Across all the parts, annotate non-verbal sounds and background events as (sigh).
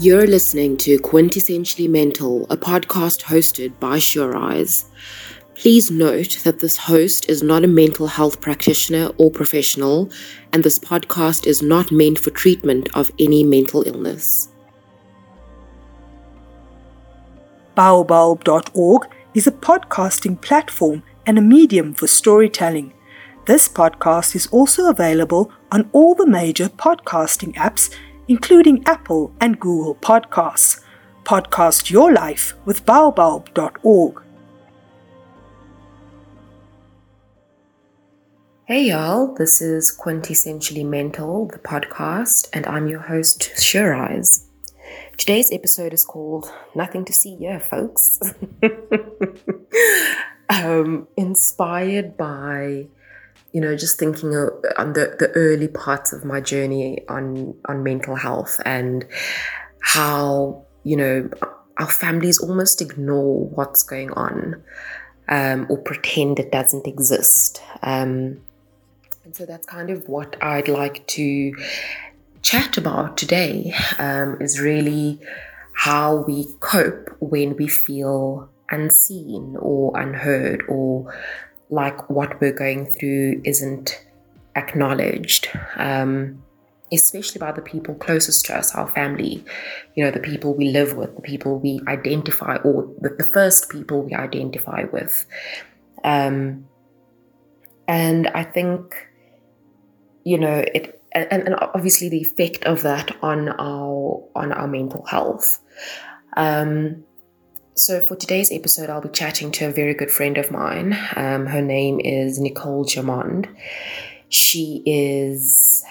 You're listening to Quintessentially Mental, a podcast hosted by Sure Eyes. Please note that this host is not a mental health practitioner or professional, and this podcast is not meant for treatment of any mental illness. Baobulb.org is a podcasting platform and a medium for storytelling. This podcast is also available on all the major podcasting apps, including Apple and Google Podcasts. Podcast your life with baobulb.org. Hey y'all, this is Quintessentially Mental, the podcast, and I'm your host, Eyes. Today's episode is called Nothing to See Here, folks. (laughs) um, inspired by, you know, just thinking on the, the early parts of my journey on, on mental health and how, you know, our families almost ignore what's going on um, or pretend it doesn't exist. Um, and so that's kind of what I'd like to chat about today um, is really how we cope when we feel unseen or unheard or like what we're going through isn't acknowledged. Um, especially by the people closest to us, our family, you know, the people we live with, the people we identify, or the, the first people we identify with. Um, and I think, you know, it and, and obviously the effect of that on our on our mental health. Um, so for today's episode, I'll be chatting to a very good friend of mine. Um, her name is Nicole Jamond. She is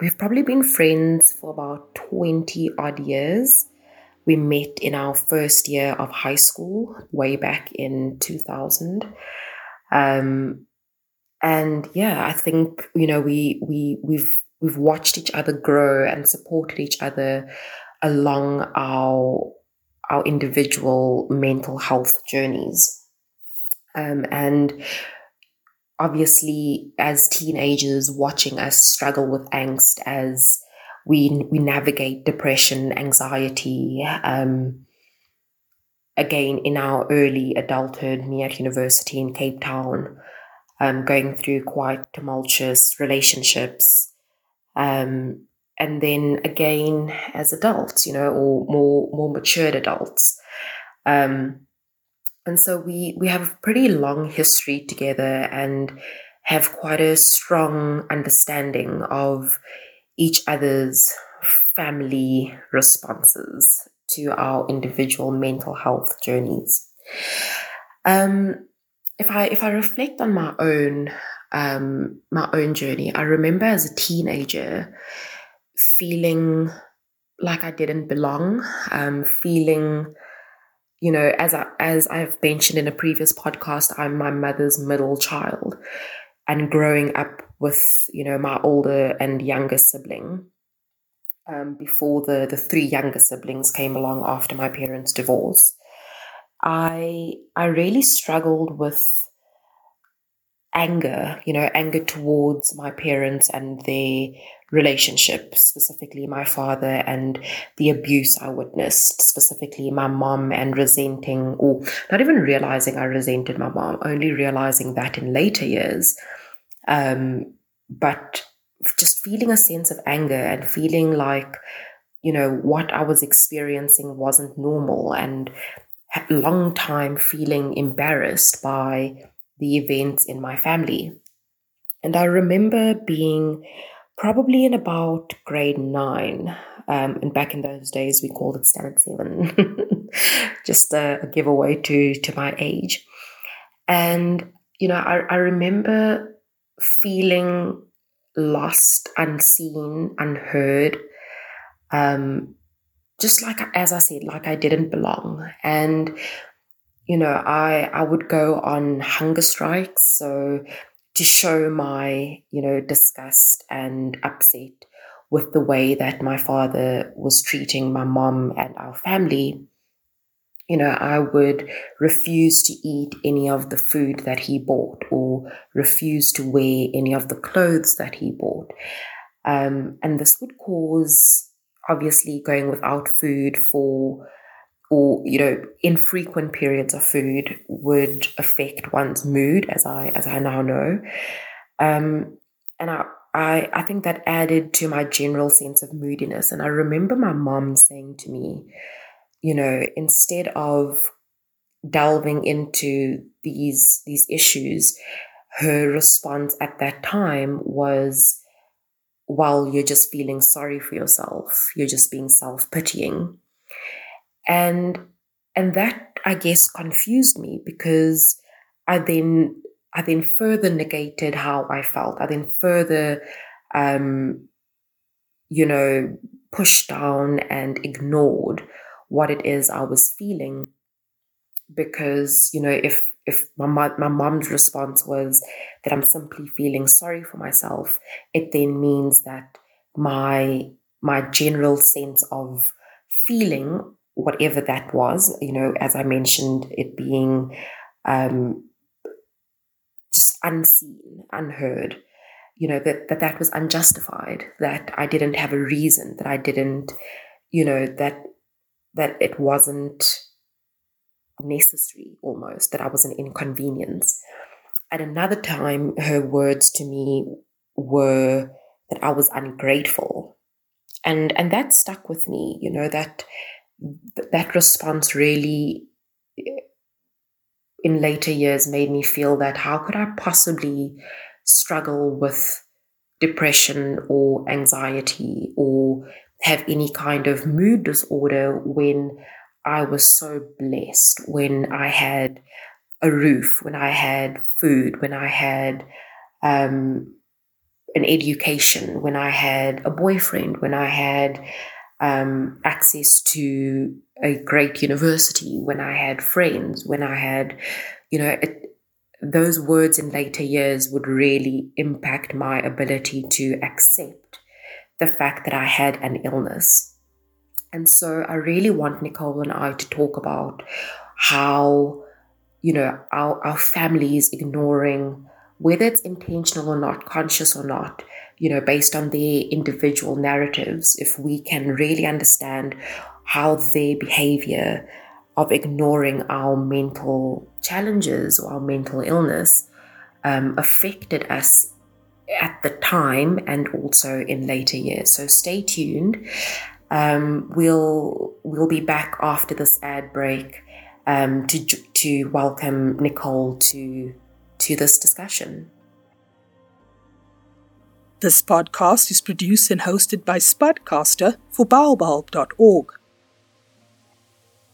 we've probably been friends for about 20 odd years. We met in our first year of high school way back in 2000. Um, and yeah, I think you know we we we've we've watched each other grow and supported each other along our our individual mental health journeys. Um, and obviously, as teenagers, watching us struggle with angst as we we navigate depression, anxiety. Um, again, in our early adulthood, me at university in Cape Town, um, going through quite tumultuous relationships. Um, and then again as adults, you know, or more more matured adults. Um, and so we we have a pretty long history together and have quite a strong understanding of each other's family responses to our individual mental health journeys. Um, if I if I reflect on my own um, my own journey, I remember as a teenager feeling like I didn't belong, um, feeling you know as I as I've mentioned in a previous podcast, I'm my mother's middle child, and growing up with you know my older and younger sibling. Um, before the the three younger siblings came along after my parents' divorce, I I really struggled with anger, you know, anger towards my parents and their relationship, specifically my father and the abuse I witnessed, specifically my mom and resenting, or not even realizing I resented my mom, only realizing that in later years. Um, but just feeling a sense of anger and feeling like, you know, what I was experiencing wasn't normal and long time feeling embarrassed by the events in my family. And I remember being probably in about grade nine. Um, and back in those days, we called it standard seven, (laughs) just a, a, giveaway to, to my age. And, you know, I, I remember feeling lost, unseen, unheard. Um, just like, as I said, like I didn't belong. And you know, I I would go on hunger strikes, so to show my you know disgust and upset with the way that my father was treating my mom and our family. You know, I would refuse to eat any of the food that he bought or refuse to wear any of the clothes that he bought. Um, and this would cause obviously going without food for or you know infrequent periods of food would affect one's mood as i as i now know. Um, and I, I i think that added to my general sense of moodiness. And i remember my mom saying to me you know instead of delving into these these issues her response at that time was while you're just feeling sorry for yourself. You're just being self-pitying and and that i guess confused me because i then i then further negated how i felt. I then further um you know pushed down and ignored what it is i was feeling. Because you know if if my my mom's response was that I'm simply feeling sorry for myself, it then means that my my general sense of feeling whatever that was, you know, as I mentioned, it being um, just unseen, unheard, you know, that, that that was unjustified, that I didn't have a reason, that I didn't, you know, that that it wasn't necessary almost, that I was an inconvenience. At another time, her words to me were that I was ungrateful. And and that stuck with me, you know, that that response really in later years made me feel that how could I possibly struggle with depression or anxiety or have any kind of mood disorder when I was so blessed when I had a roof, when I had food, when I had um, an education, when I had a boyfriend, when I had um, access to a great university, when I had friends, when I had, you know, it, those words in later years would really impact my ability to accept the fact that I had an illness. And so I really want Nicole and I to talk about how, you know, our, our families ignoring, whether it's intentional or not, conscious or not, you know, based on their individual narratives, if we can really understand how their behavior of ignoring our mental challenges or our mental illness um, affected us at the time and also in later years. So stay tuned. Um, we'll we'll be back after this ad break um, to to welcome Nicole to to this discussion. This podcast is produced and hosted by Spudcaster for Baobulb.org.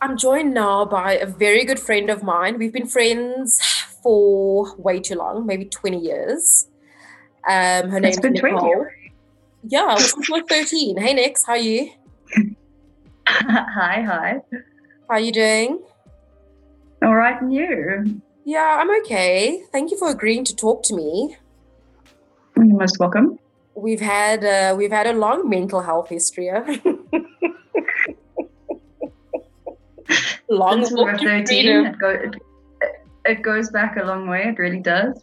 I'm joined now by a very good friend of mine. We've been friends for way too long, maybe 20 years. Um, her name is Nicole. 20. Yeah, since like (laughs) 13. Hey, Nix, how are you? hi, hi. How are you doing? All right, and you? Yeah, I'm okay. Thank you for agreeing to talk to me. You're most welcome. We've had uh, we've had a long mental health history. long Since we were 13, it, go, it, it goes back a long way. It really does.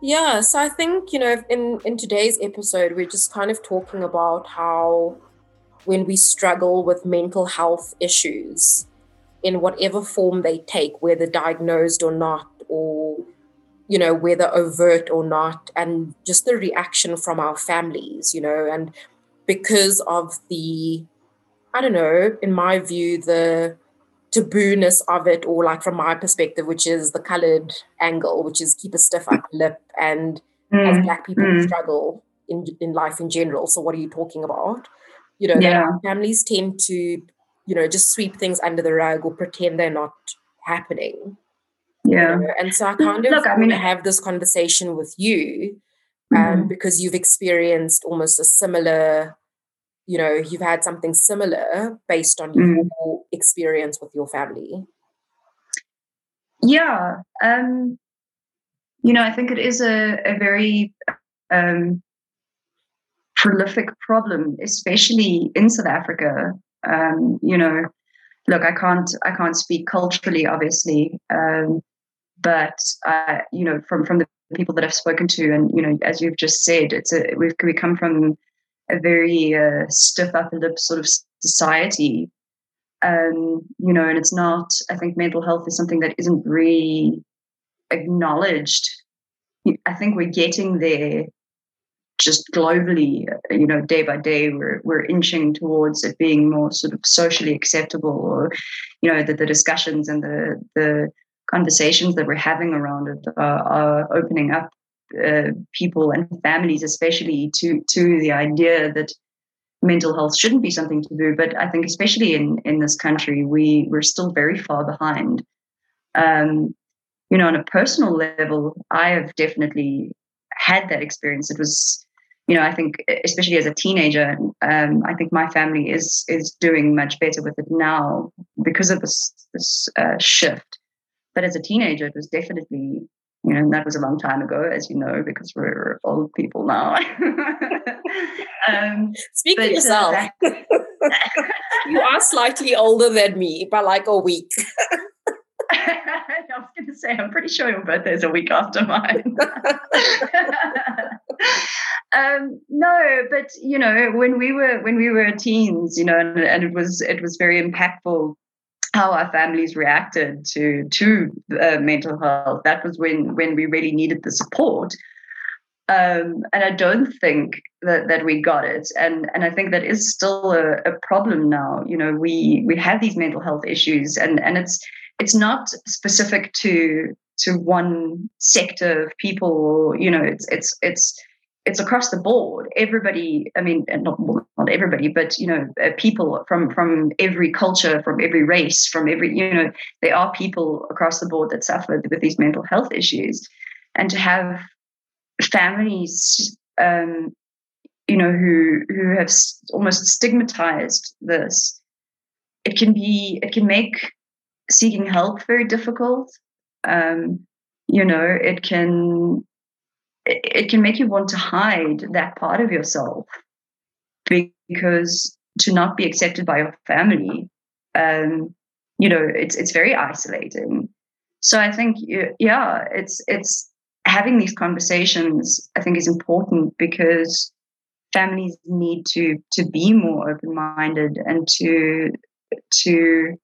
Yeah, so I think you know in in today's episode we're just kind of talking about how when we struggle with mental health issues in whatever form they take, whether diagnosed or not, or you know, whether overt or not, and just the reaction from our families, you know, and because of the, I don't know, in my view, the tabooness of it, or like from my perspective, which is the colored angle, which is keep a stiff upper lip, and mm. as Black people mm. struggle in in life in general. So, what are you talking about? you know yeah. families tend to you know just sweep things under the rug or pretend they're not happening yeah you know? and so i kind of Look, I mean, have this conversation with you um, mm-hmm. because you've experienced almost a similar you know you've had something similar based on mm-hmm. your experience with your family yeah um you know i think it is a, a very um prolific problem, especially in South Africa. Um, you know, look, I can't I can't speak culturally, obviously, um, but uh, you know, from from the people that I've spoken to, and you know, as you've just said, it's a we've we come from a very uh, stiff upper lip sort of society. Um, you know, and it's not. I think mental health is something that isn't really acknowledged. I think we're getting there just globally, you know, day by day, we're we're inching towards it being more sort of socially acceptable, or you know, that the discussions and the the conversations that we're having around it are, are opening up uh, people and families, especially to to the idea that mental health shouldn't be something taboo. But I think, especially in in this country, we we're still very far behind. Um, you know, on a personal level, I have definitely had that experience. It was you know, I think especially as a teenager, um, I think my family is is doing much better with it now because of this this uh, shift. But as a teenager, it was definitely you know that was a long time ago, as you know, because we're old people now. (laughs) um, Speak for uh, yourself. Uh, (laughs) you are slightly older than me by like a week. (laughs) I was going to say, I'm pretty sure your birthday is a week after mine. um, no, but you know, when we were when we were teens, you know, and, and it was it was very impactful how our families reacted to to uh, mental health. That was when when we really needed the support. Um, and I don't think that, that we got it, and and I think that is still a, a problem now. You know, we we have these mental health issues, and and it's it's not specific to to one sector of people. You know, it's it's it's it's across the board. Everybody, I mean, not not everybody, but you know, uh, people from from every culture, from every race, from every you know, there are people across the board that suffer with these mental health issues, and to have families, um, you know, who who have almost stigmatized this, it can be it can make seeking help very difficult. Um, you know, it can it, can make you want to hide that part of yourself because to not be accepted by your family, um, you know, it's it's very isolating. So I think yeah, it's it's having these conversations. I think is important because families need to to be more open minded and to to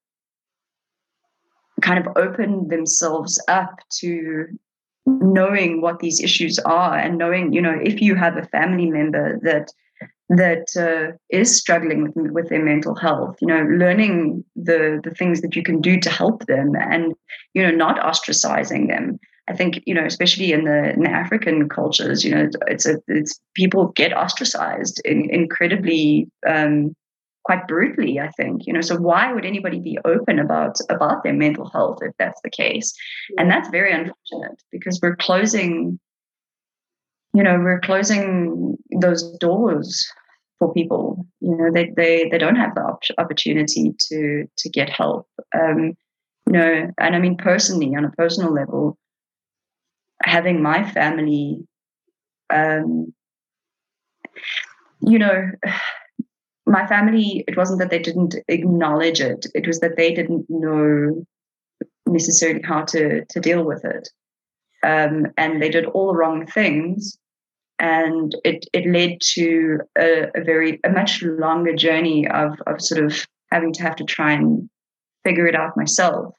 kind of open themselves up to knowing what these issues are and knowing you know if you have a family member that that uh, is struggling with with their mental health you know learning the the things that you can do to help them and you know not ostracizing them. I think you know especially in the in the african cultures you know it's a it's people get ostracized in, incredibly um, quite brutally i think you know. So why would anybody be open about about their mental health if that's the case? And that's very unfortunate because we're closing you know we're closing those doors for people you know they they, they don't have the op- opportunity to to get help um you know and i mean personally on a personal level having my family um you know (sighs) my family, it wasn't that they didn't acknowledge it, it was that they didn't know necessarily how to, to deal with it. Um, and they did all the wrong things. And it, it led to a, a very, a much longer journey of, of sort of having to have to try and figure it out myself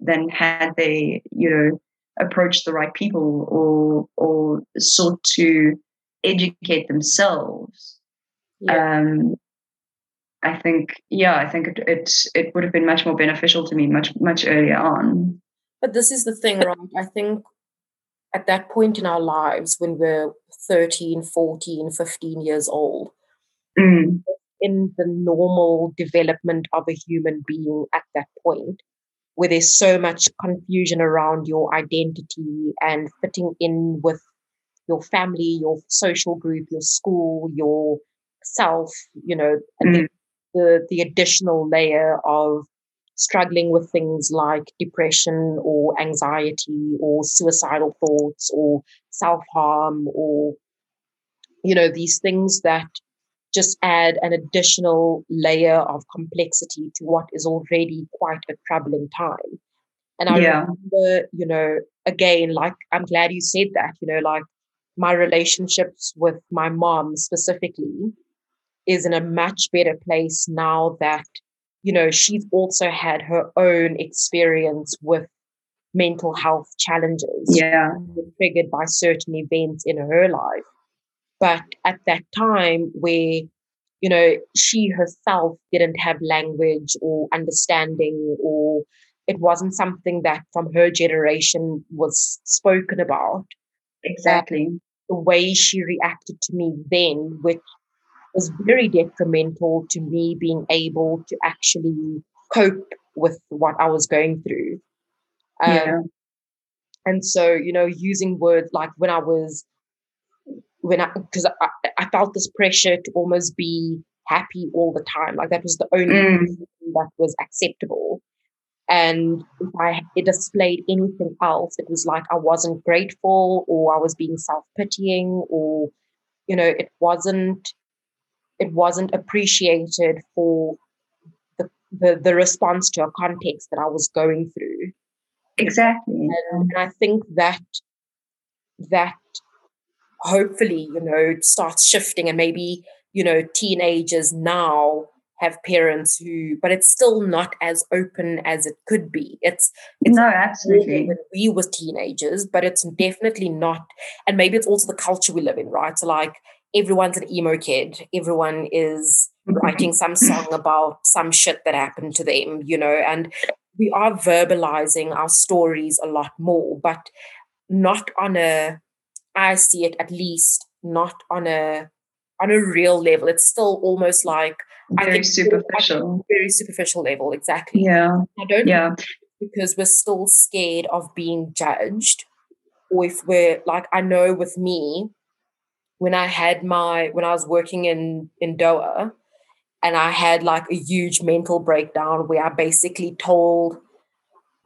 than had they, you know, approached the right people or, or sought to educate themselves. Yeah. Um, I think, yeah, I think it, it it would have been much more beneficial to me much much earlier on. But this is the thing, right? I think at that point in our lives when we're 13, 14, 15 years old, mm. in the normal development of a human being at that point, where there's so much confusion around your identity and fitting in with your family, your social group, your school, your self, you know, and mm the, the additional layer of struggling with things like depression or anxiety or suicidal thoughts or self-harm or you know these things that just add an additional layer of complexity to what is already quite a troubling time and i yeah. remember you know again like i'm glad you said that you know like my relationships with my mom specifically is in a much better place now that you know she's also had her own experience with mental health challenges yeah. triggered by certain events in her life. But at that time where you know she herself didn't have language or understanding or it wasn't something that from her generation was spoken about. Exactly. The way she reacted to me then which was very detrimental to me being able to actually cope with what I was going through. Um, yeah. And so, you know, using words like when I was, when I, because I, I felt this pressure to almost be happy all the time. Like that was the only mm. that was acceptable. And if I it displayed anything else, it was like I wasn't grateful or I was being self pitying or, you know, it wasn't it wasn't appreciated for the, the, the response to a context that I was going through. Exactly. And, and I think that that hopefully, you know, starts shifting and maybe, you know, teenagers now have parents who but it's still not as open as it could be it's, it's no absolutely when we were teenagers but it's definitely not and maybe it's also the culture we live in right so like everyone's an emo kid. Everyone is mm-hmm. writing some song about some shit that happened to them, you know, and we are verbalizing our stories a lot more, but not on a, I see it at least, not on a, on a real level. It's still almost like very superficial, very superficial level. Exactly. Yeah. I don't. Yeah. Because we're still scared of being judged, or if we're like, I know with me, when I had my when I was working in in Doha and I had like a huge mental breakdown where I basically told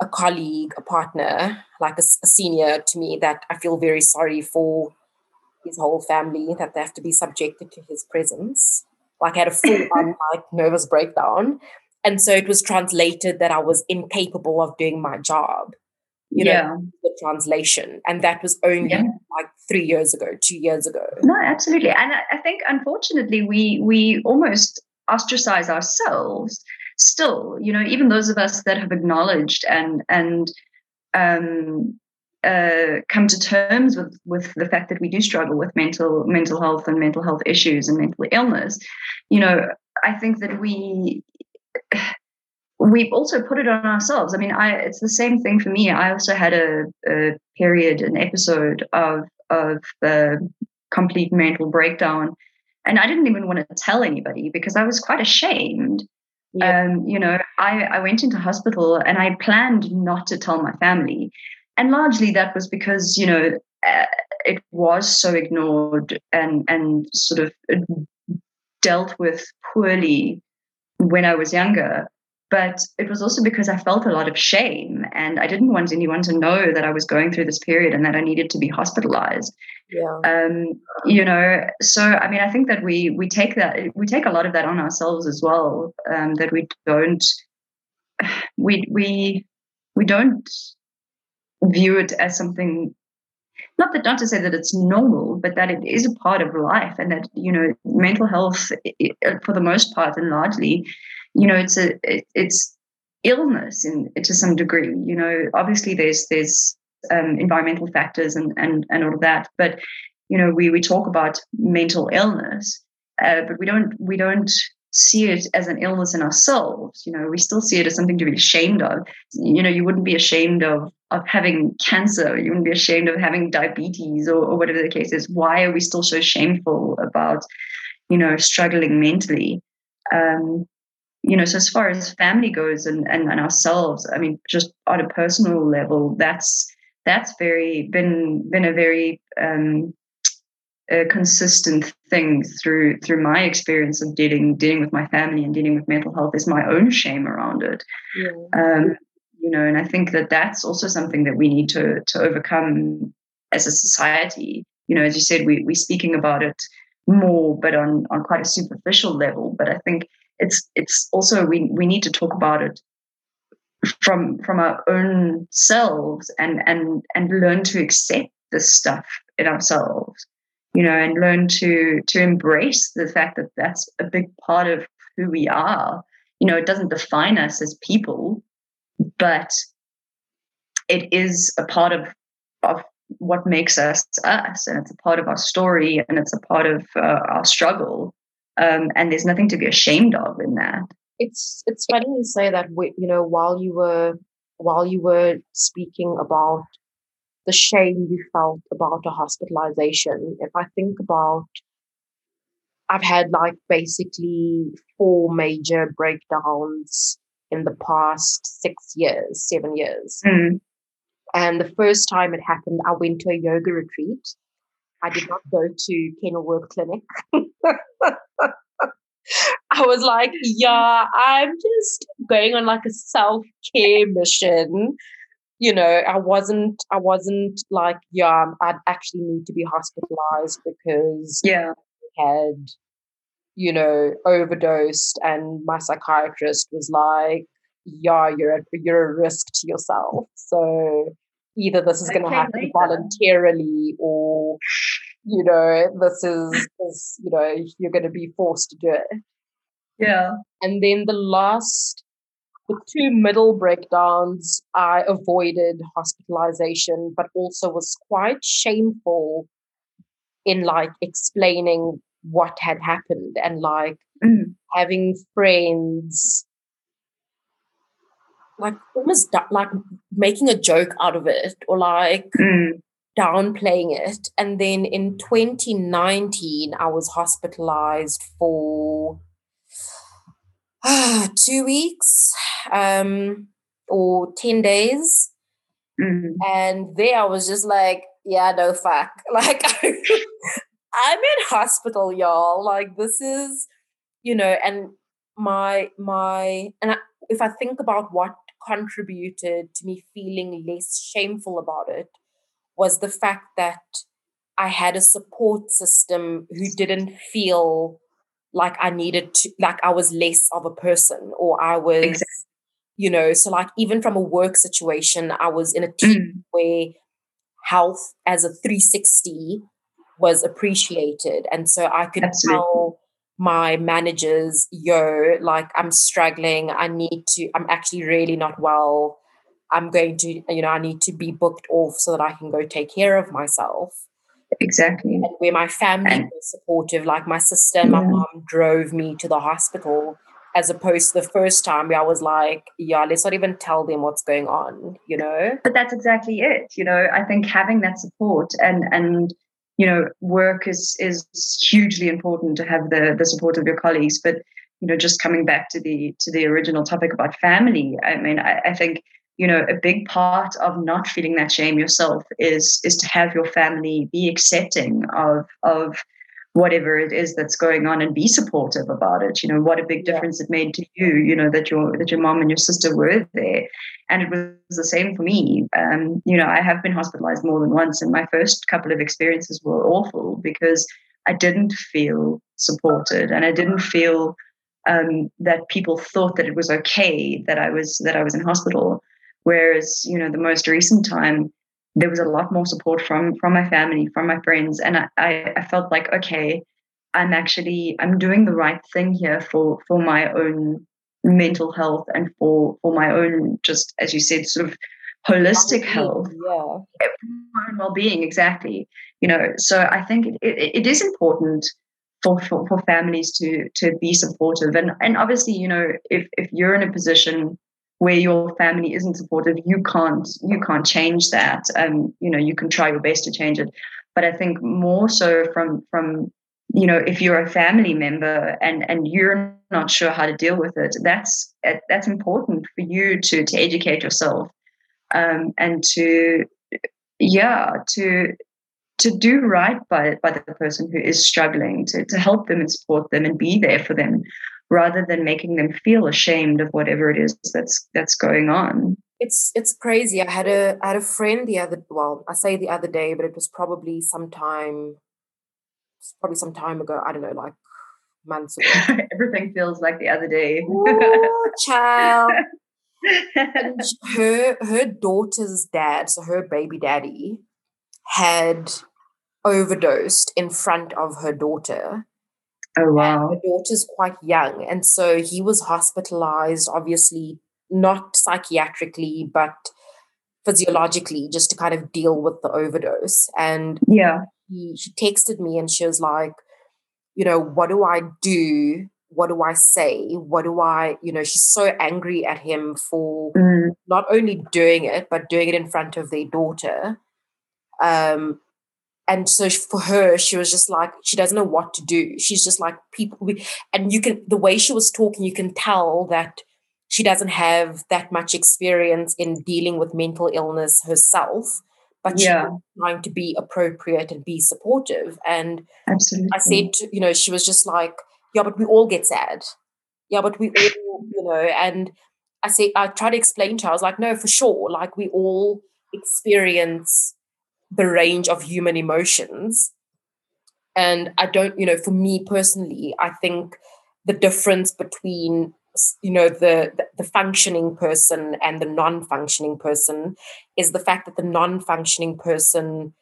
a colleague, a partner, like a, a senior to me that I feel very sorry for his whole family that they have to be subjected to his presence. Like I had a full (laughs) on like nervous breakdown. And so it was translated that I was incapable of doing my job you know, yeah. the translation. And that was only yeah. like three years ago, two years ago. No, absolutely. And I think unfortunately we we almost ostracize ourselves still, you know, even those of us that have acknowledged and and um uh, come to terms with with the fact that we do struggle with mental mental health and mental health issues and mental illness you know i think that we we've also put it on ourselves. I mean, I it's the same thing for me. I also had a, a period, an episode of of the complete mental breakdown, and I didn't even want to tell anybody because I was quite ashamed. Yeah. Um, you know, I, I went into hospital and I planned not to tell my family, and largely that was because you know uh, it was so ignored and and sort of dealt with poorly when I was younger but it was also because I felt a lot of shame and I didn't want anyone to know that I was going through this period and that I needed to be hospitalized. Yeah. Um, you know, so I mean, I think that we we take that we take a lot of that on ourselves as well. Um, that we don't (sighs) we we we don't view it as something not that not to say that it's normal but that it is a part of life and that you know mental health for the most part and largely you know it's a it, it's illness in to some degree you know obviously there's there's um, environmental factors and and and all of that but you know we we talk about mental illness uh, but we don't we don't see it as an illness in ourselves you know we still see it as something to be ashamed of. You know you wouldn't be ashamed of of having cancer you wouldn't be ashamed of having diabetes or, or whatever the case is. Why are we still so shameful about you know struggling mentally? Um, you know, so as far as family goes and, and, and ourselves, I mean, just on a personal level, that's that's very been been a very um, a consistent thing through through my experience of dealing dealing with my family and dealing with mental health is my own shame around it. Yeah. Um, you know, and I think that that's also something that we need to to overcome as a society. You know, as you said, we we're speaking about it more, but on on quite a superficial level. But I think it's it's also we we need to talk about it from from our own selves and and and learn to accept this stuff in ourselves you know, and learn to to embrace the fact that that's a big part of who we are. You know, it doesn't define us as people, but it is a part of of what makes us us, and it's a part of our story, and it's a part of uh, our struggle. Um, and there's nothing to be ashamed of in that. It's it's funny you say that. You know, while you were while you were speaking about the shame you felt about a hospitalization, if I think about I've had like basically four major breakdowns in the past six years, seven years. Mm. And the first time it happened, I went to a yoga retreat. I did not go to Kenilworth Clinic. (laughs) I was like, yeah, I'm just going on like a self care mission. You know, I wasn't, I wasn't like, yeah, I'd actually need to be hospitalized because yeah, I had, you know, overdosed, and my psychiatrist was like, yeah, you're at, you're a risk to yourself. So either this is going to happen later. voluntarily or you know this is this you know you're going to be forced to do it yeah and then the last the two middle breakdowns i avoided hospitalization but also was quite shameful in like explaining what had happened and like mm. having friends like almost like making a joke out of it or like mm. downplaying it. And then in 2019, I was hospitalized for uh, (sighs) two weeks um, or 10 days. Mm. And there I was just like, yeah, no fuck. (laughs) Like, (laughs) I'm in hospital, y'all. Like, this is, you know, and my, my, and I, if I think about what contributed to me feeling less shameful about it was the fact that I had a support system who didn't feel like I needed to, like I was less of a person or I was, exactly. you know, so like even from a work situation, I was in a team mm. where health as a 360 was appreciated. And so I could Absolutely. tell my managers, yo, like I'm struggling. I need to, I'm actually really not well. I'm going to, you know, I need to be booked off so that I can go take care of myself. Exactly. And where my family and, was supportive, like my sister, yeah. my mom drove me to the hospital, as opposed to the first time where I was like, yeah, let's not even tell them what's going on, you know? But that's exactly it. You know, I think having that support and, and, you know, work is is hugely important to have the the support of your colleagues. But you know, just coming back to the to the original topic about family, I mean, I, I think you know a big part of not feeling that shame yourself is is to have your family be accepting of of whatever it is that's going on and be supportive about it. You know what a big difference yeah. it made to you you know that your that your mom and your sister were there. And it was the same for me. Um, you know i have been hospitalized more than once and my first couple of experiences were awful because i didn't feel supported and i didn't feel um, that people thought that it was okay that i was that i was in hospital. Whereas you know the most recent time there was a lot more support from from my family, from my friends, and I, I, I felt like okay, I'm actually I'm doing the right thing here for for my own mental health and for for my own just as you said sort of holistic health. yeah. Well-being exactly you know. So i think it, it, it is important for, for for families to to be supportive. And and obviously you know if if you're in a position where your family isn't supportive you can't you can't change that. Um you know you can try your best to change it. But i think more so from from you know if you're a family member and and you're not sure how to deal with it that's that's important for you to to educate yourself um and to yeah to to do right by by the person who is struggling to to help them and support them and be there for them rather than making them feel ashamed of whatever it is that's that's going on. It's it's crazy. I had a i had a friend the other well i say the other day but it was probably sometime probably some time ago i don't know like months ago. (laughs) Everything feels like the other day. Ooh, child. (laughs) And her her daughter's dad so her baby daddy had overdosed in front of her daughter. Oh wow. Her daughter's quite young. And so he was hospitalized, obviously not psychiatrically, but physiologically, just to kind of deal with the overdose. And yeah, he, she texted me and she was like, you know, what do I do? What do I say? What do I, you know, she's so angry at him for mm. not only doing it, but doing it in front of their daughter. Um, and so for her she was just like she doesn't know what to do. She's just like people and you can the way she was talking you can tell that she doesn't have that much experience in dealing with mental illness herself but yeah. she's trying to be appropriate and be supportive. And absolutely. i said you know she was just like yeah but we all get sad. Yeah but we all you know and i say i try to explain to her i was like no for sure like we all experience the range of human emotions. And I don't, you know, for me personally, I think the difference between you know the, the, the functioning person and the non-functioning person is the fact that the non-functioning person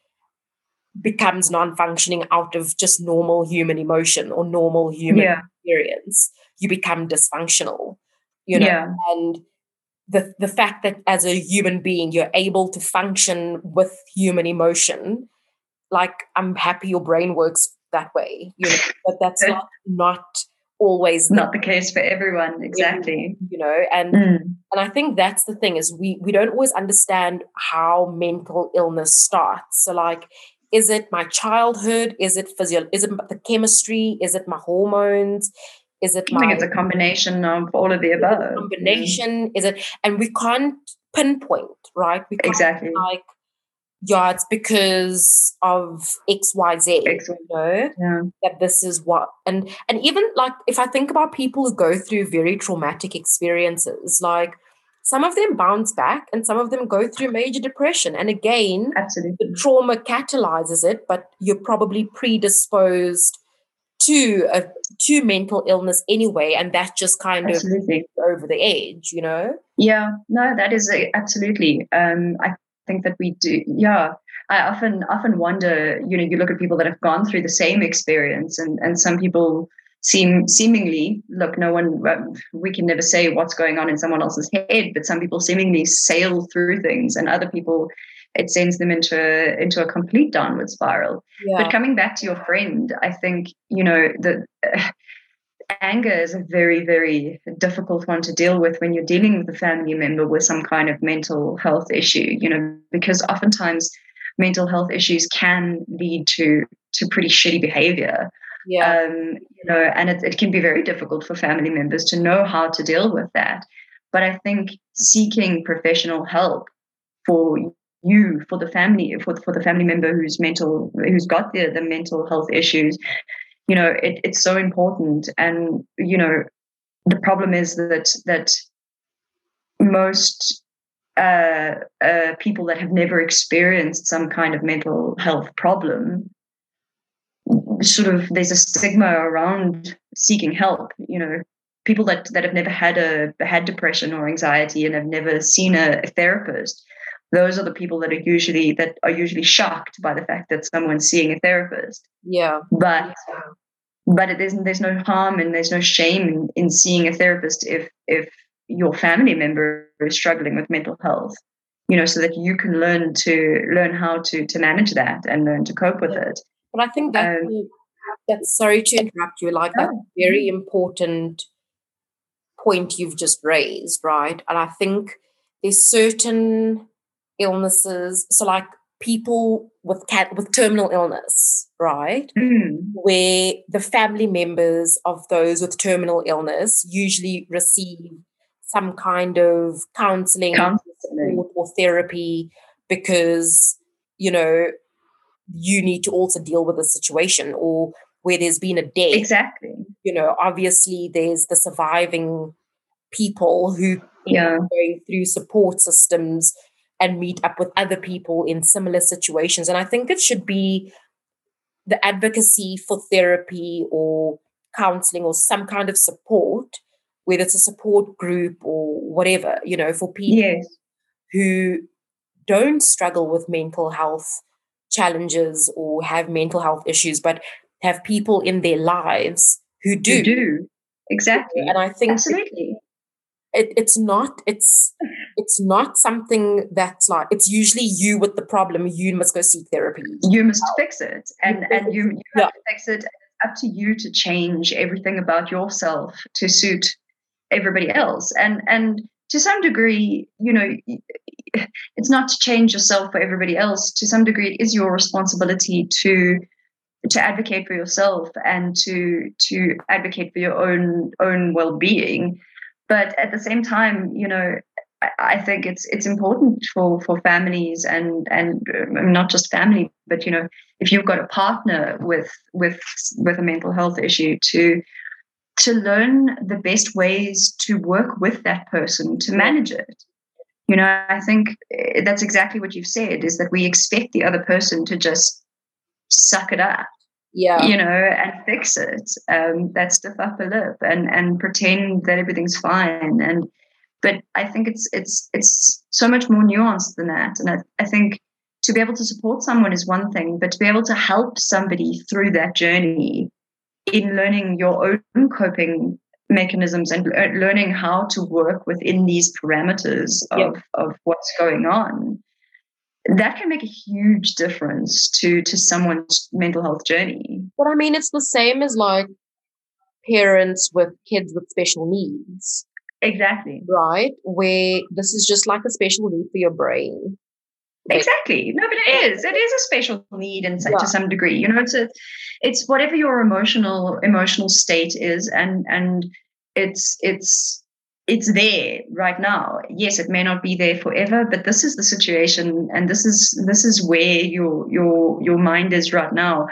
becomes non-functioning out of just normal human emotion or normal human yeah. experience you become dysfunctional you know yeah. and the the fact that as a human being you're able to function with human emotion like i'm happy your brain works that way you know but that's (laughs) not not always not the case for everyone exactly. you know and mm. and i think that's the thing is we we don't always understand how mental illness starts. So like is it my childhood? Is it physio is it the chemistry? Is it my hormones is it I think it's a combination of all of the above. combination? Is it and we can't pinpoint, right? We can't exactly like yeah, it's because of X, Y, Z. X, you know yeah. that this is what and and even like if I think about people who go through very traumatic experiences, like some of them bounce back and some of them go through major depression. And again, absolutely the trauma catalyzes it, but you're probably predisposed to a to mental illness anyway and that just kind absolutely. of over the edge you know? Yeah. No that is a, absolutely. Um i think that we do yeah. I often often wonder you know you look at people that have gone through the same experience and and some people seem seemingly look no one we can never say what's going on in someone else's head but some people seemingly sail through things and other people it sends them into a, into a complete downward spiral. Yeah. But coming back to your friend, I think you know the uh, (sighs) anger is a very very difficult one to deal with when you're dealing with a family member with some kind of mental health issue. You know because oftentimes mental health issues can lead to to pretty shitty behavior. Yeah. Um, you know, and it, it can be very difficult for family members to know how to deal with that. But I think seeking professional help for you for the family for, for the family member who's mental who's got the, the mental health issues. You know it, it's so important. And you know the problem is that that most uh, uh, people that have never experienced some kind of mental health problem sort of there's a stigma around seeking help. You know people that that have never had a had depression or anxiety and have never seen a, a therapist those are the people that are usually that are usually shocked by the fact that someone's seeing a therapist. Yeah. But but it isn't there's no harm and there's no shame in, in seeing a therapist if if your family member is struggling with mental health you know so that you can learn to learn how to to manage that and learn to cope with it. But i think that um, that's sorry to interrupt you like that's a very important point you've just raised right? And i think there's certain illnesses. So like people with cat with terminal illness, right? Mm. Where the family members of those with terminal illness usually receive some kind of counseling, counseling. or therapy because you know you need to also deal with the situation or where there's been a death exactly you know obviously there's the surviving people who yeah going through support systems and meet up with other people in similar situations. And I think it should be the advocacy for therapy or counseling or some kind of support, whether it's a support group or whatever, you know, for people yes. who don't struggle with mental health challenges or have mental health issues, but have people in their lives who do. Who do. Exactly. And I think absolutely. It, it's not it's it's not something that's like it's usually you with the problem. You must go seek therapy. You must fix it. And and you, you have yeah. to fix it. Up to you to change everything about yourself to suit everybody else. And and to some degree you know it's not to change yourself for everybody else. To some degree it is your responsibility to to advocate for yourself and to to advocate for your own own well-being but at the same time you know I think it's it's important for for families and and um, not just family, but you know, if you've got a partner with with with a mental health issue, to to learn the best ways to work with that person to manage it. You know, I think eh, that's exactly what you've said: is that we expect the other person to just suck it up, yeah, you know, and fix it. Um, that stiff upper lip and and pretend that everything's fine and but I think it's it's it's so much more nuanced than that. And I, I think to be able to support someone is one thing, but to be able to help somebody through that journey in learning your own coping mechanisms and learning how to work within these parameters of, yep. of what's going on that can make a huge difference to to someone's mental health journey but i mean it's the same as like parents with kids with special needs Exactly. Right? Where this is just like a special need for your brain. Exactly. No, but it is. It is a special need in yeah. to some degree. You know, it's a, it's whatever your emotional emotional state is, and and it's it's it's there right now. Yes, it may not be there forever, but this is the situation, and this is this is where your your your mind is right now.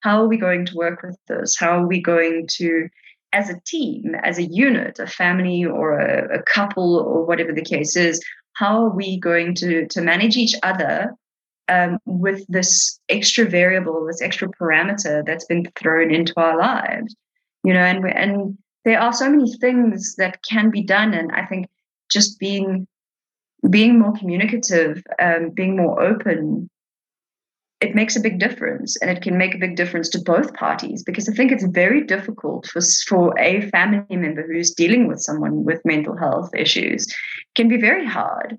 How are we going to work with this? How are we going to as a team, as a unit, a family or a, a couple or whatever the case is, how are we going to, to manage each other um, with this extra variable, this extra parameter that's been thrown into our lives? You know, and and there are so many things that can be done, and I think just being being more communicative, um, being more open, it makes a big difference and it can make a big difference to both parties because I think it's very difficult for, for a family member who's dealing with someone with mental health issues. It can be very hard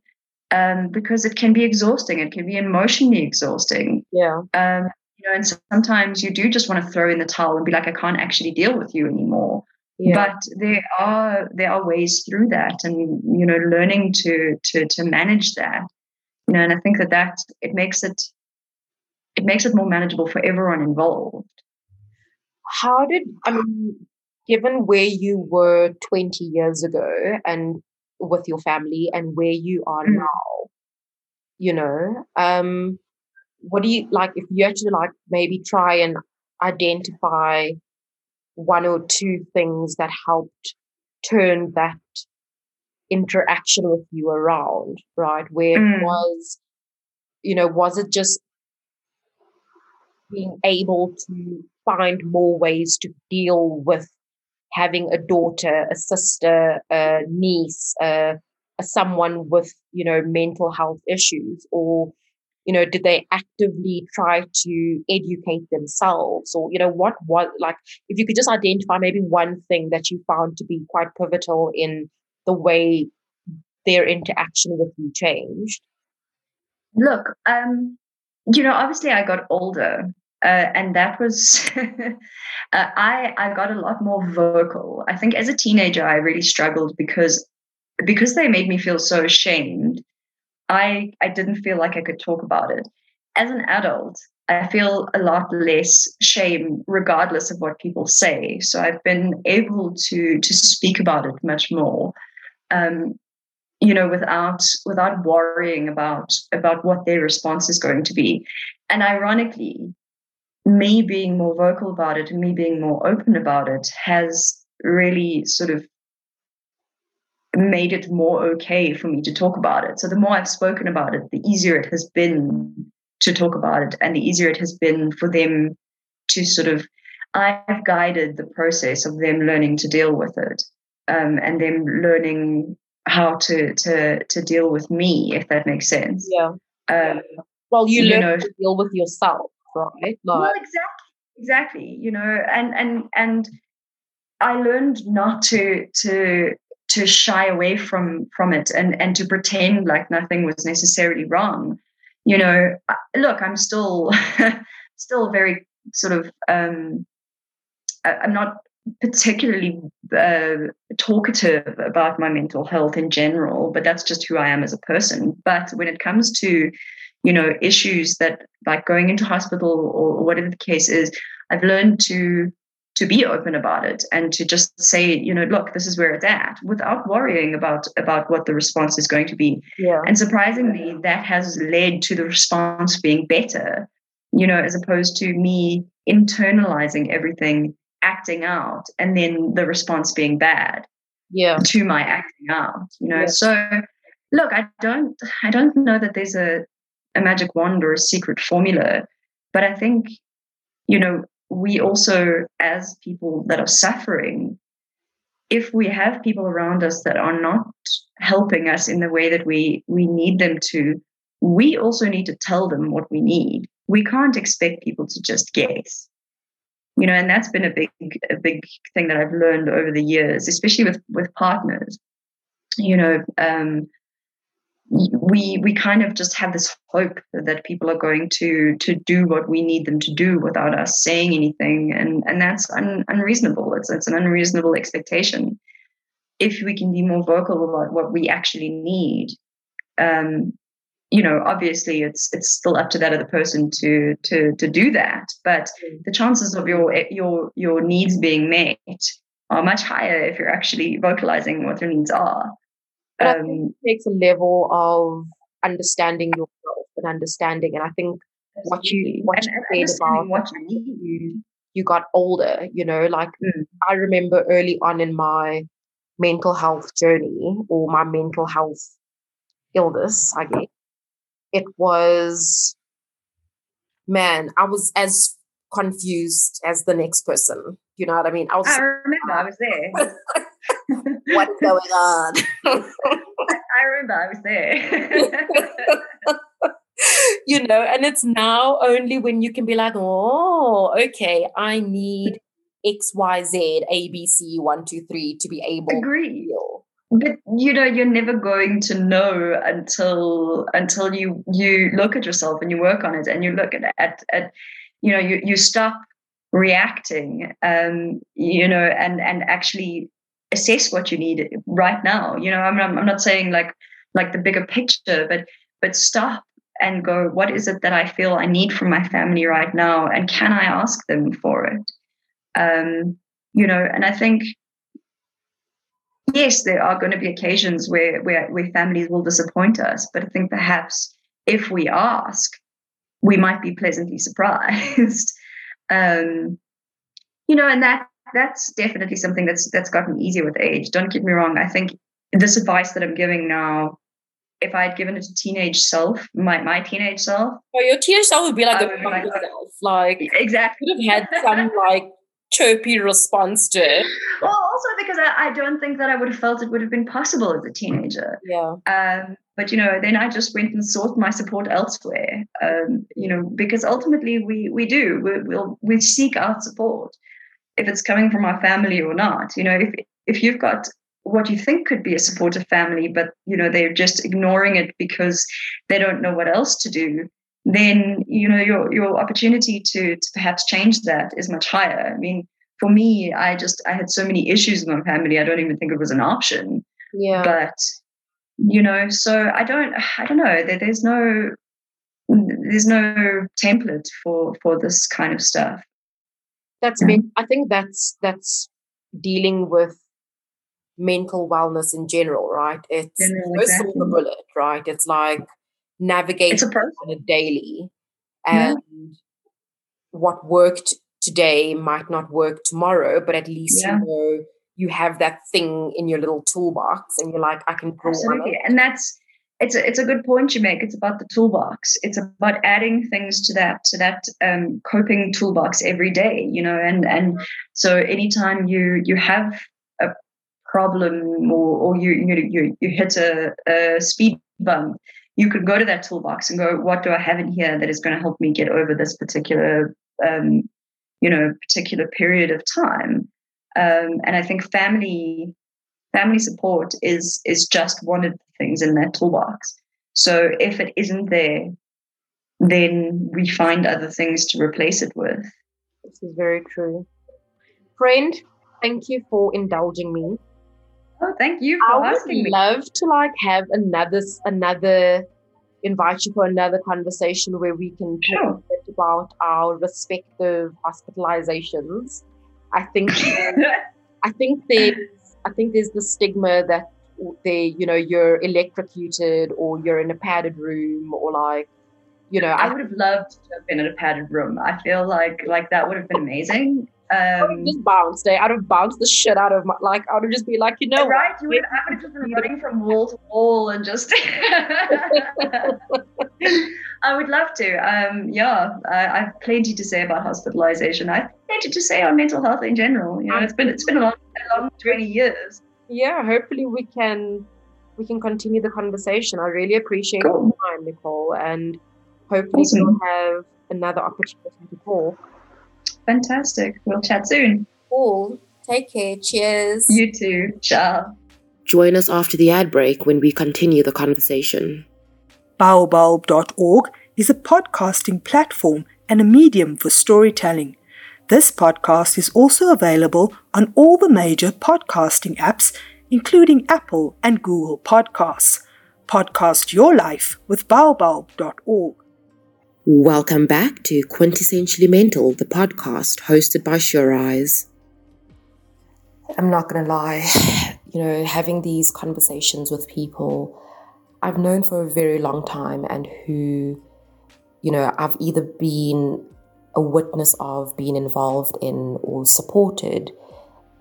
um, because it can be exhausting. It can be emotionally exhausting. Yeah. Um, you know, and sometimes you do just want to throw in the towel and be like, I can't actually deal with you anymore. Yeah. But there are there are ways through that, and you know, learning to to to manage that. You know, and I think that that it makes it it makes it more manageable for everyone involved. How did, I mean, given where you were 20 years ago and with your family and where you are mm. now, you know, um, what do you like if you actually like maybe try and identify one or two things that helped turn that interaction with you around, right? Where mm. it was, you know, was it just being able to find more ways to deal with having a daughter, a sister, a niece, a, a someone with you know mental health issues, or you know, did they actively try to educate themselves, or you know, what what like if you could just identify maybe one thing that you found to be quite pivotal in the way their interaction with you changed. Look, um, you know, obviously I got older, uh, and that was (laughs) uh, I I got a lot more vocal. I think as a teenager I really struggled because because they made me feel so ashamed. I I didn't feel like I could talk about it. As an adult, I feel a lot less shame regardless of what people say. So I've been able to to speak about it much more. Um, you know without without worrying about about what their response is going to be and ironically me being more vocal about it me being more open about it has really sort of made it more okay for me to talk about it. So the more I've spoken about it, the easier it has been to talk about it and the easier it has been for them to sort of I've guided the process of them learning to deal with it um, and them learning how to to to deal with me, if that makes sense. Yeah. Um, well you, you learn know, to deal with yourself right like, well exactly exactly you know and and and i learned not to to to shy away from from it and and to pretend like nothing was necessarily wrong. You know look i'm still (laughs) still very sort of um i'm not particularly uh, talkative about my mental health in general but that's just who i am as a person. But when it comes to you know issues that like going into hospital or whatever the case is i've learned to to be open about it and to just say you know look this is where it's at without worrying about about what the response is going to be yeah. and surprisingly that has led to the response being better you know as opposed to me internalizing everything acting out and then the response being bad yeah to my acting out you know yeah. so look i don't i don't know that there's a a magic wand or a secret formula but i think you know we also, as people that are suffering, if we have people around us that are not helping us in the way that we we need them to, we also need to tell them what we need. We can't expect people to just guess. You know, and that's been a big a big thing that I've learned over the years, especially with with partners. You know, um, we we kind of just have this hope that people are going to to do what we need them to do without us saying anything. And and that's un, unreasonable. It's it's an unreasonable expectation. If we can be more vocal about what we actually need um you know obviously it's it's still up to that other person to to to do that. But the chances of your your your needs being met are much higher if you're actually vocalizing what your needs are um, I think it takes a level of understanding yourself and understanding. And I think what you what you said about what you, you you got older, you know, like mm. I remember early on in my mental health journey or my mental health illness, I guess, it was man, I was as confused as the next person. You know what I mean? I was I remember I was there. (laughs) (laughs) What's going on? (laughs) I remember I was there. (laughs) you know, and it's now only when you can be like, oh, okay, I need X, Y, Z, A, B, C, one, two, three to be able to. Agree. But you know, you're never going to know until until you you look at yourself and you work on it and you look at at, at you know you you stop reacting um you know and and actually assess what you need right now. You know I'm, I'm not saying like like the bigger picture but but stop and go what is it that i feel i need from my family right now? And can i ask them for it? Um you know and i think yes there are going to be occasions where where, where families will disappoint us but i think perhaps if we ask we might be pleasantly surprised. (laughs) Um you know and that that's definitely something that's that's gotten easier with age. Don't get me wrong. I think this advice that I'm giving now, if I had given it to teenage self, my my teenage self, well, your teenage self would be like a like, self. Like exactly, could have had some like chirpy response to it. Well, also because I, I don't think that I would have felt it would have been possible as a teenager. Yeah. Um, but you know, then I just went and sought my support elsewhere. Um, you know, because ultimately we we do we, we'll we seek out support if it's coming from our family or not. You know, if if you've got what you think could be a supportive family, but you know they're just ignoring it because they don't know what else to do, then you know your your opportunity to to perhaps change that is much higher. I mean, for me, I just I had so many issues with my family. I don't even think it was an option. Yeah. But you know, so I don't I don't know. There, there's no there's no template for for this kind of stuff that's yeah. i think that's that's dealing with mental wellness in general right it's general, exactly. the bullet right it's like navigating it's a on a daily and yeah. what worked today might not work tomorrow but at least yeah. you know you have that thing in your little toolbox and you're like i can pull Absolutely. and that's it's a, it's a good point you make. It's about the toolbox. It's about adding things to that to that um, coping toolbox every day. You know, and and so anytime you you have a problem or or you you you, you hit a, a speed bump, you could go to that toolbox and go, what do I have in here that is going to help me get over this particular, um, you know, particular period of time? Um, and I think family family support is is just one of the things in that toolbox. So if it isn't there, then we find other things to replace it with. This is very true. Friend, thank you for indulging me. Oh, thank you for I asking would love to like have another another invite you for another conversation where we can talk sure. about our respective hospitalizations. I think (laughs) I think there's I think there's the stigma that they you know you're electrocuted or you're in a padded room or like you know I, I would have loved to have been in a padded room. I feel like like that would have been amazing. Um, just bounced. Eh? I'd have bounced the shit out of my like. I would just be like, you know, right? You would. I would have just been running from wall to wall and just. (laughs) I would love to. Um, yeah, I, have plenty to say about hospitalization. I have plenty to say on mental health in general. You know, it's been it's been a long, a long twenty years. Yeah, hopefully we can we can continue the conversation. I really appreciate cool. your time, Nicole, and hopefully awesome. we'll have another opportunity to talk. Fantastic. We'll chat soon. Cool. Take care. Cheers. You too. Ciao. Join us after the ad break when we continue the conversation. Baobulb.org is a podcasting platform and a medium for storytelling. This podcast is also available on all the major podcasting apps, including Apple and Google Podcasts. Podcast your life with baobulb.org. Welcome back to Quintessentially Mental, the podcast hosted by Sure Eyes. I'm not going to lie, (sighs) you know, having these conversations with people I've known for a very long time and who, you know, I've either been a witness of, being involved in, or supported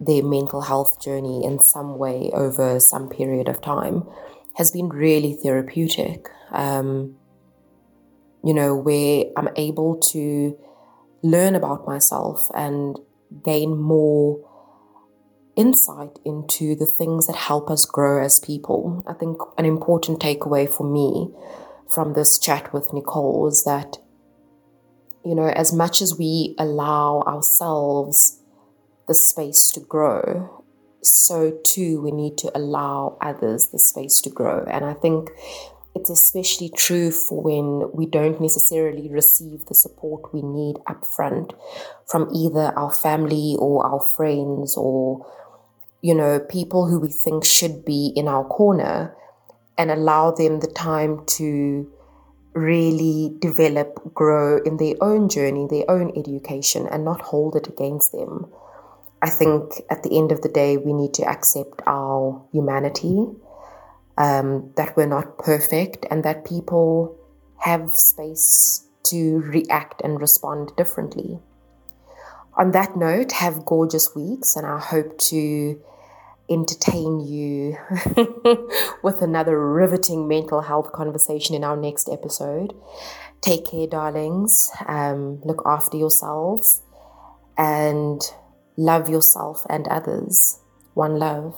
their mental health journey in some way over some period of time has been really therapeutic. Um, you know, where I'm able to learn about myself and gain more insight into the things that help us grow as people. I think an important takeaway for me from this chat with Nicole was that, you know, as much as we allow ourselves the space to grow, so too we need to allow others the space to grow. And I think it's especially true for when we don't necessarily receive the support we need upfront from either our family or our friends or, you know, people who we think should be in our corner and allow them the time to really develop, grow in their own journey, their own education, and not hold it against them. I think at the end of the day, we need to accept our humanity um, that we're not perfect and that people have space to react and respond differently. On that note, have gorgeous weeks, and I hope to entertain you (laughs) with another riveting mental health conversation in our next episode. Take care, darlings. Um, look after yourselves and love yourself and others. One love.